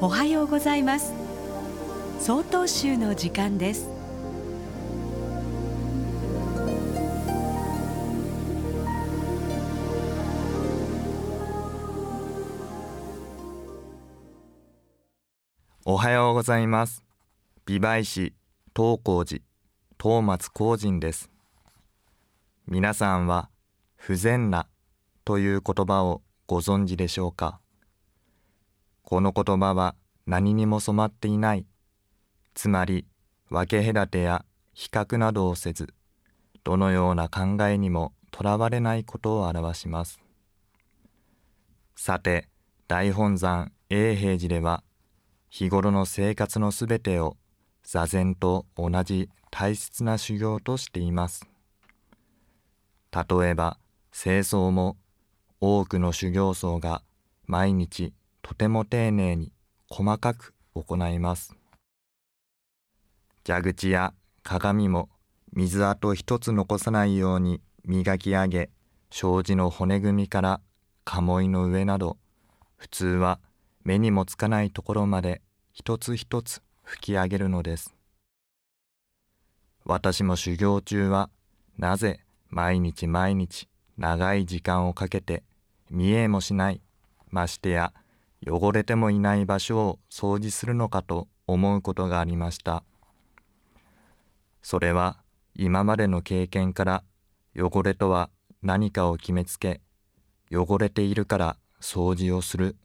おはようございます。総統集の時間です。おはようございます。美唄市東光寺東松光人です。皆さんは不全なという言葉をご存知でしょうか？この言葉は何にも染まっていない、つまり分け隔てや比較などをせず、どのような考えにもとらわれないことを表します。さて、大本山永平寺では、日頃の生活のすべてを座禅と同じ大切な修行としています。例えば、清掃も多くの修行僧が毎日とても丁寧に細かく行います。蛇口や鏡も水跡一つ残さないように磨き上げ、障子の骨組みから鴨居の上など、普通は目にもつかないところまで一つ一つ拭き上げるのです。私も修行中はなぜ毎日毎日長い時間をかけて見えもしないましてや汚れてもいない場所を掃除するのかと思うことがありました。それは今までの経験から汚れとは何かを決めつけ、汚れているから掃除をする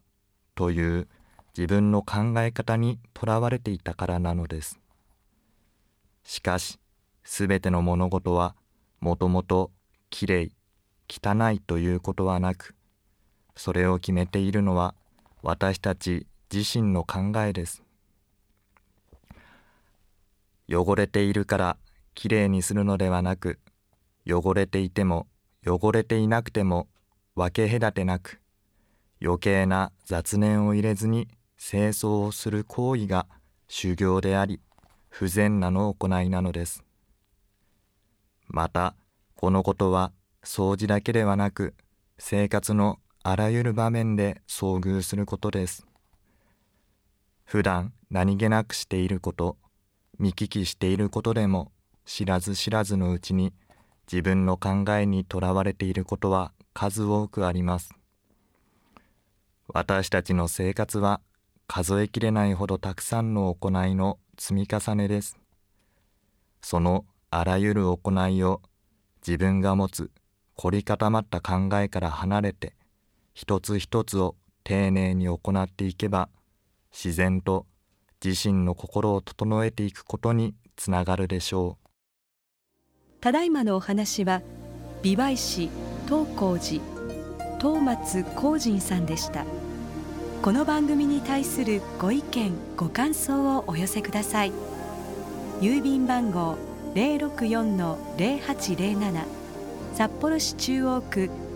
という自分の考え方にとらわれていたからなのです。しかし、すべての物事はもともときれい、汚いということはなく、それを決めているのは私たち自身の考えです。汚れているからきれいにするのではなく、汚れていても汚れていなくても分け隔てなく、余計な雑念を入れずに清掃をする行為が修行であり、不全なの行いなのです。また、このことは掃除だけではなく、生活のあらゆる場面で遭遇することです。普段何気なくしていること、見聞きしていることでも知らず知らずのうちに自分の考えにとらわれていることは数多くあります。私たちの生活は数えきれないほどたくさんの行いの積み重ねです。そのあらゆる行いを自分が持つ凝り固まった考えから離れて一つ一つを丁寧に行っていけば自然と自身の心を整えていくことにつながるでしょう。ただいまのお話は美唄市東光寺東松光人さんでした。この番組に対するご意見ご感想をお寄せください。郵便番号064-0807札幌市中央区